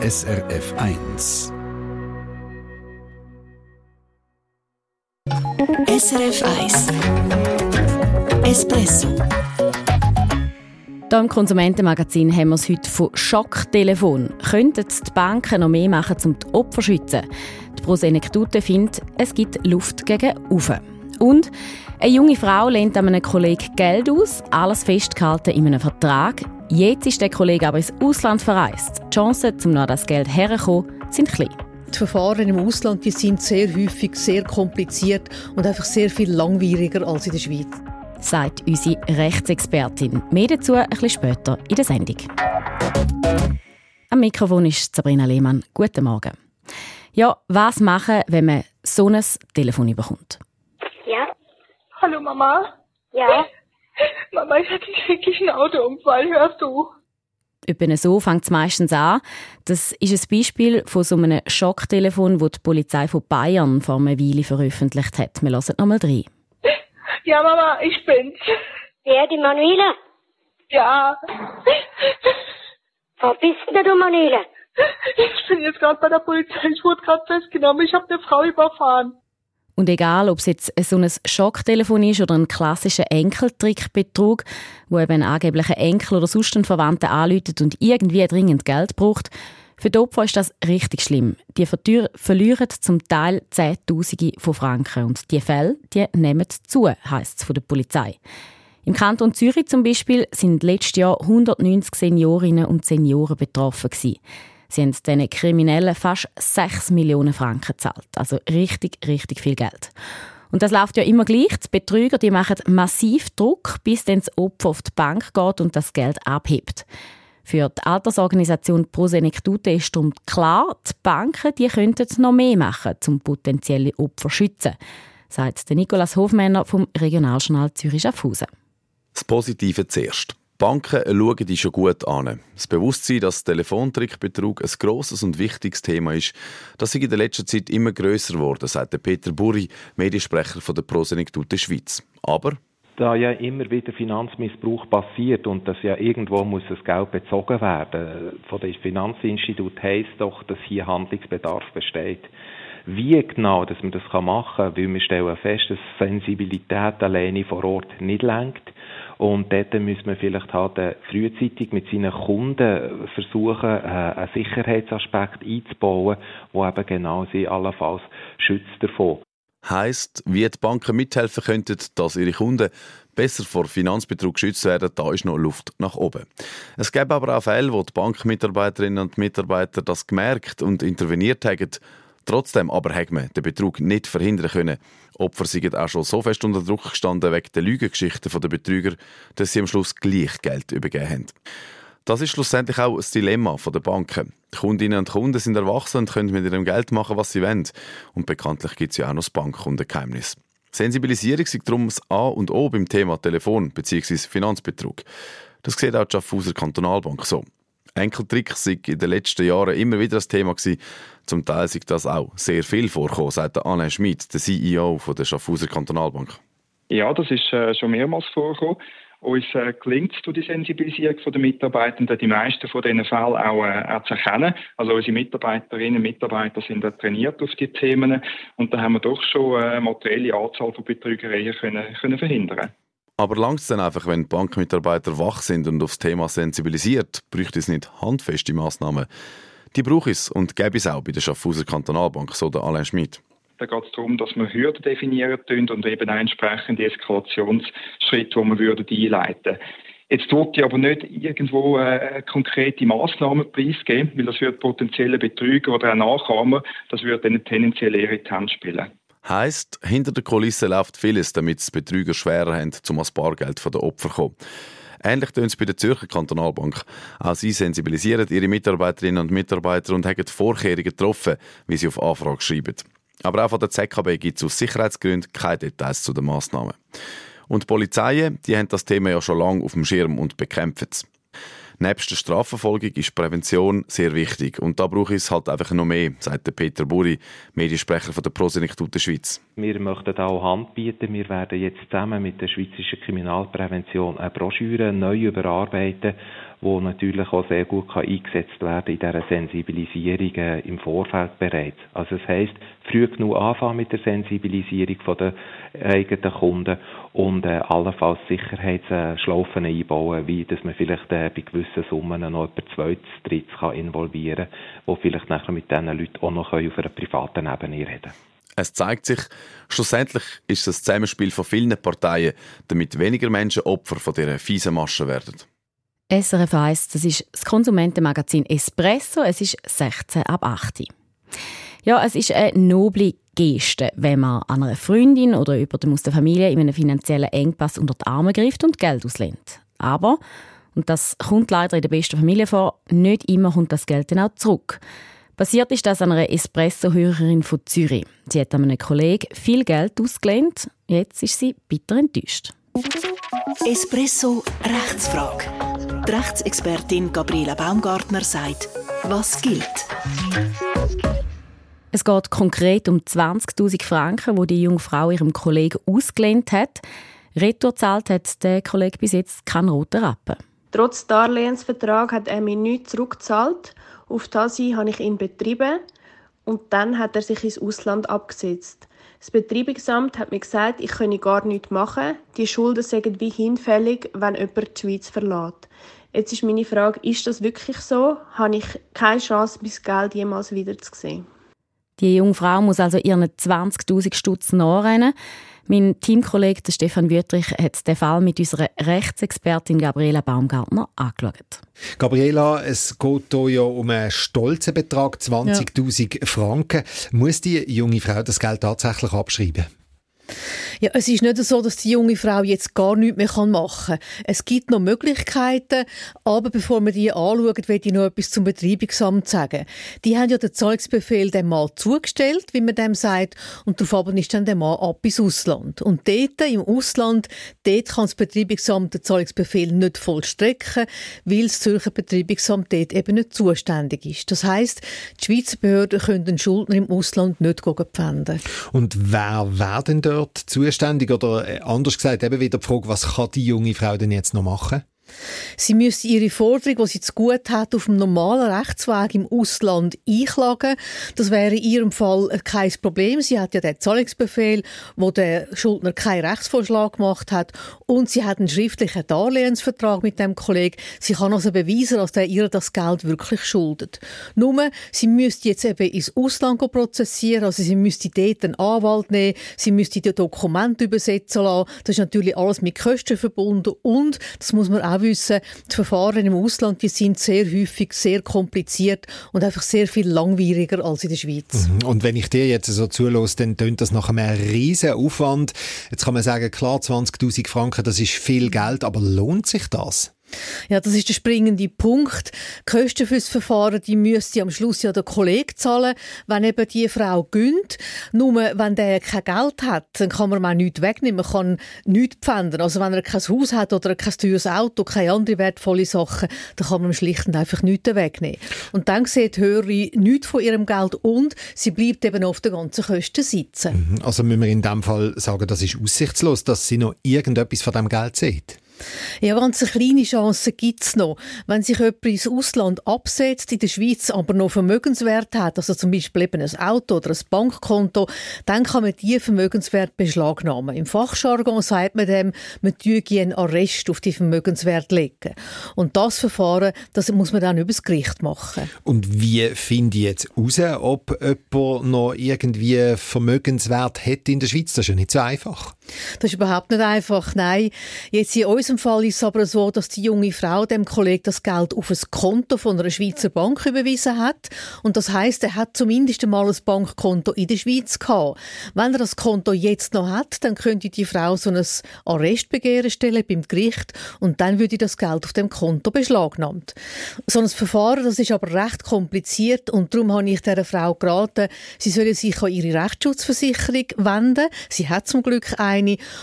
SRF 1. SRF 1 Espresso hier im Konsumentenmagazin haben wir es heute von Schocktelefon. Könnten die Banken noch mehr machen, um die Opfer zu schützen? Die Prosenektute findet, es gibt Luft gegen Ufe. Und eine junge Frau lehnt einem Kollegen Geld aus, alles festgehalten in einem Vertrag. Jetzt ist der Kollege aber ins Ausland verreist. Die Chancen, um noch das Geld herzukommen, sind klein. Die Verfahren im Ausland die sind sehr häufig sehr kompliziert und einfach sehr viel langwieriger als in der Schweiz. Sagt unsere Rechtsexpertin. Mehr dazu ein bisschen später in der Sendung. Am Mikrofon ist Sabrina Lehmann. Guten Morgen. Ja, was machen, wenn man so ein Telefon bekommt? Ja, Hallo Mama. ja, Mama, ich hatte einen schrecklichen Autounfall, hörst du? Etwa so fängt es meistens an. Das ist ein Beispiel von so einem Schocktelefon, das die Polizei von Bayern vor einer Weile veröffentlicht hat. Wir hören nochmal rein. Ja, Mama, ich bin's. wer die Manuela? Ja, Wo bist denn du, Manuela? ich bin jetzt gerade bei der Polizei. Ich wurde gerade festgenommen. Ich habe eine Frau überfahren. Und egal, ob es jetzt so ein Schocktelefon ist oder ein klassischer Enkeltrickbetrug, wo eben ein angeblicher Enkel oder sonst ein Verwandter anläutet und irgendwie dringend Geld braucht, für die Opfer ist das richtig schlimm. Die verlieren zum Teil Zehntausende von Franken. Und die Fälle, die nehmen zu, heisst es von der Polizei. Im Kanton Zürich zum Beispiel sind letztes Jahr 190 Seniorinnen und Senioren betroffen gewesen. Sie haben diesen Kriminellen fast 6 Millionen Franken gezahlt. Also richtig, richtig viel Geld. Und das läuft ja immer gleich. Die Betrüger die machen massiv Druck, bis dann das Opfer auf die Bank geht und das Geld abhebt. Für die Altersorganisation Prosenektute ist darum klar, die Banken die könnten noch mehr machen, um potenzielle Opfer zu schützen, sagt der Nikolaus Hofmänner vom Regionaljournal Zürich-Schaffhausen. Das Positive zuerst. Banken schauen die schon gut an. Das Bewusstsein, dass Telefontrickbetrug ein grosses und wichtiges Thema ist, das ist in der letzten Zeit immer grösser geworden, sagt Peter Burri, Mediensprecher von der Prosenektute Schweiz. Aber da ja immer wieder Finanzmissbrauch passiert und dass ja irgendwo muss das Geld bezogen werden. Von dem Finanzinstitut heisst doch, dass hier Handlungsbedarf besteht. Wie genau, dass man das machen kann, weil wir stellen fest, dass Sensibilität alleine vor Ort nicht lenkt. Und dort müssen wir vielleicht halt äh, frühzeitig mit seinen Kunden versuchen, äh, einen Sicherheitsaspekt einzubauen, der eben genau sie allenfalls schützt davon. heisst, wie die Banken mithelfen könnten, dass ihre Kunden besser vor Finanzbetrug geschützt werden, da ist noch Luft nach oben. Es gäbe aber auch Fälle, wo die Bankmitarbeiterinnen und Mitarbeiter das gemerkt und interveniert haben. Trotzdem aber hat man den Betrug nicht verhindern können. Opfer sind auch schon so fest unter Druck gestanden wegen der Lügengeschichten der Betrüger, dass sie am Schluss gleich Geld übergeben haben. Das ist schlussendlich auch das Dilemma der Banken. Die Kundinnen und Kunden sind erwachsen und können mit ihrem Geld machen, was sie wollen. Und bekanntlich gibt es ja auch noch das Bankkundengeheimnis. Sensibilisierung ist darum das A und O beim Thema Telefon bzw. Finanzbetrug. Das sieht auch die Schaffhauser Kantonalbank so. Enkeltricks sind in den letzten Jahren immer wieder das Thema gewesen. Zum Teil ist das auch sehr viel vorgekommen, sagt der Alain Schmid, der CEO von der Schaffhauser Kantonalbank. Ja, das ist äh, schon mehrmals vorgekommen. Uns äh, gelingt es die Sensibilisierung der Mitarbeitenden, die meisten von diesen Fällen auch, äh, auch zu erkennen. Also unsere Mitarbeiterinnen und Mitarbeiter sind äh, trainiert auf die Themen und da haben wir doch schon eine materielle Anzahl von Betrügereien können, können verhindern Aber langt es dann einfach, wenn Bankmitarbeiter wach sind und aufs Thema sensibilisiert, bräuchte es nicht handfeste Massnahmen. Die braucht es und gäbe es auch bei der Schaffhauser Kantonalbank, so der Alain Schmid. Da geht es darum, dass wir Hürden definieren und eben entsprechende Eskalationsschritte, die wir würden einleiten Jetzt tut ich aber nicht irgendwo äh, konkrete Massnahmen preisgeben, weil das wird potenzielle Betrüger oder auch Nachahmer, das würde dann tendenziell eher in die Hand spielen. Heißt, hinter der Kulisse läuft vieles, damit es Betrüger schwerer haben, zum ans Bargeld der Opfer zu kommen. Ähnlich tun es bei der Zürcher Kantonalbank. Auch sie sensibilisieren ihre Mitarbeiterinnen und Mitarbeiter und haben Vorkehrungen getroffen, wie sie auf Anfrage schreiben. Aber auch von der ZKB gibt es aus Sicherheitsgründen keine Details zu den Massnahmen. Und die Polizeien, die haben das Thema ja schon lange auf dem Schirm und bekämpfen es. Nebst der Strafverfolgung ist Prävention sehr wichtig. Und da brauche ich es halt einfach noch mehr, sagt Peter Buri, Mediensprecher von der Prosenektute Schweiz. Wir möchten auch Hand bieten. Wir werden jetzt zusammen mit der Schweizerischen Kriminalprävention eine Broschüre neu überarbeiten, wo natürlich auch sehr gut kann eingesetzt werden in dieser Sensibilisierung äh, im Vorfeld bereits. Also es heißt früh genug anfangen mit der Sensibilisierung der eigenen Kunden und äh, allenfalls Sicherheitsschlaufen einbauen, wie dass man vielleicht äh, bei gewissen Summen noch etwa zweites, drittes kann involvieren kann, wo vielleicht nachher mit diesen Leuten auch noch auf einer privaten Ebene reden können. Es zeigt sich, schlussendlich ist es ein Zusammenspiel von vielen Parteien, damit weniger Menschen Opfer von dieser fiesen Masche werden. SRF 1, das ist das Konsumentenmagazin Espresso. Es ist 16 ab 8. Ja, es ist eine noble Geste, wenn man an einer Freundin oder jemandem aus der Familie in einem finanziellen Engpass unter die Arme greift und Geld auslehnt. Aber, und das kommt leider in der besten Familie vor, nicht immer kommt das Geld dann auch zurück. Passiert ist das an einer Espresso-Hörerin von Zürich. Sie hat einem Kollegen viel Geld ausgelehnt. Jetzt ist sie bitter enttäuscht. Espresso Rechtsfrage. Die Rechtsexpertin Gabriela Baumgartner sagt, was gilt. Es geht konkret um 20.000 Franken, wo die, die junge Frau ihrem Kollegen ausgelehnt hat. Retour zahlt hat der Kollege bis jetzt keinen roten Rappen. Trotz Darlehensvertrag hat er mir nichts zurückgezahlt. Auf das habe ich ihn betrieben und dann hat er sich ins Ausland abgesetzt. Das Betreibungsamt hat mir gesagt, ich könne gar nichts machen. Die Schulden seien wie hinfällig, wenn jemand die Schweiz verlässt. Jetzt ist meine Frage, ist das wirklich so? Habe ich keine Chance, mein Geld jemals wiederzusehen? Die junge Frau muss also ihren 20.000 Stutz nachrennen. Mein Teamkollege Stefan Wüttrich hat den Fall mit unserer Rechtsexpertin Gabriela Baumgartner angeschaut. Gabriela, es geht hier ja um einen stolzen Betrag, 20.000 ja. Franken. Muss die junge Frau das Geld tatsächlich abschreiben? Ja, es ist nicht so, dass die junge Frau jetzt gar nichts mehr machen kann. Es gibt noch Möglichkeiten, aber bevor wir die anschauen, will ich noch etwas zum Betreibungsamt sagen. Die haben ja den Zahlungsbefehl dem Mann zugestellt, wie man dem sagt, und darauf ist dann der Mann ab ins Ausland. Und dort, im Ausland, dort kann das Betreibungsamt den Zahlungsbefehl nicht vollstrecken, weil das Zürcher Betreibungsamt dort eben nicht zuständig ist. Das heisst, die Schweizer Behörden können den Schuldner im Ausland nicht pfänden. Und wer wäre denn dort zuständig? Zuständig? Oder äh, anders gesagt, eben wieder die Frage, was kann die junge Frau denn jetzt noch machen? Sie müsste ihre Forderung, die sie zu gut hat, auf dem normalen Rechtsweg im Ausland einklagen. Das wäre in ihrem Fall kein Problem. Sie hat ja den Zahlungsbefehl, wo der Schuldner keinen Rechtsvorschlag gemacht hat, und sie hat einen schriftlichen Darlehensvertrag mit dem Kollegen. Sie kann also beweisen, dass der ihr das Geld wirklich schuldet. Nur, sie müsste jetzt eben ins Ausland prozessieren, also sie müsste dort einen Anwalt nehmen, sie müsste die Dokumente übersetzen lassen. Das ist natürlich alles mit Kosten verbunden und, das muss man auch auch wissen, die Verfahren im Ausland die sind sehr häufig sehr kompliziert und einfach sehr viel langwieriger als in der Schweiz. Mhm. Und wenn ich dir jetzt so zulasse, dann tönt das nach einem riesen Aufwand. Jetzt kann man sagen, klar, 20.000 Franken, das ist viel Geld, aber lohnt sich das? Ja, das ist der springende Punkt. Die Kosten fürs Verfahren, die müsste am Schluss ja der Kollege zahlen, wenn eben die Frau gönnt. Nur wenn der kein Geld hat, dann kann man auch nichts wegnehmen. Man kann nichts pfänden. Also wenn er kein Haus hat oder kein teures Auto, keine andere wertvolle Sachen, dann kann man schlicht und einfach nichts wegnehmen. Und dann sieht Hörerin nichts von ihrem Geld und sie bleibt eben auf den ganzen Kosten sitzen. Mhm. Also müssen wir in dem Fall sagen, das ist aussichtslos, dass sie noch irgendetwas von dem Geld sieht? Ja, ganz eine kleine Chance gibt es noch. Wenn sich jemand ins Ausland absetzt, in der Schweiz aber noch Vermögenswert hat, also zum Beispiel eben ein Auto oder ein Bankkonto, dann kann man diese Vermögenswert beschlagnahmen. Im Fachjargon sagt man dem, man tue einen Arrest auf die Vermögenswert legen. Und das Verfahren, das muss man dann übers Gericht machen. Und wie finde ich jetzt heraus, ob jemand noch irgendwie Vermögenswert hat in der Schweiz? Das ist ja nicht so einfach. Das ist überhaupt nicht einfach, nein. Jetzt in unserem Fall ist es aber so, dass die junge Frau dem Kollegen das Geld auf ein Konto von einer Schweizer Bank überwiesen hat. Und das heißt, er hat zumindest einmal ein Bankkonto in der Schweiz gehabt. Wenn er das Konto jetzt noch hat, dann könnte die Frau so ein Arrestbegehren stellen beim Gericht und dann würde das Geld auf dem Konto beschlagnahmt. So ein Verfahren, das ist aber recht kompliziert und darum habe ich dieser Frau geraten, sie solle sich an ihre Rechtsschutzversicherung wenden. Sie hat zum Glück eine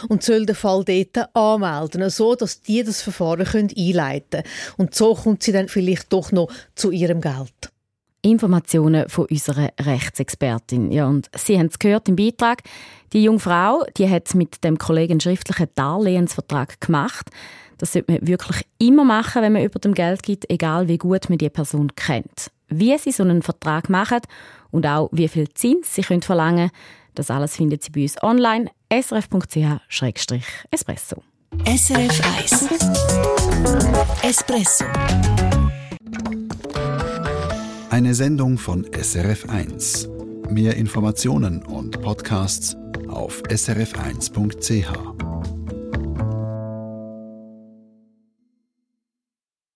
und soll den Fall dort anmelden, so dass die das Verfahren können einleiten können. Und so kommt sie dann vielleicht doch noch zu ihrem Geld. Informationen von unserer Rechtsexpertin. Ja, und Sie haben es gehört im Beitrag. Die junge Frau, die hat mit dem Kollegen einen schriftlichen Darlehensvertrag gemacht. Das sollte man wirklich immer machen, wenn man über dem Geld gibt, egal wie gut man die Person kennt. Wie sie so einen Vertrag machen und auch wie viel Zins sie können verlangen das alles findet Sie bei uns online srf.ch-espresso. SRF 1 Espresso Eine Sendung von SRF 1. Mehr Informationen und Podcasts auf srf1.ch.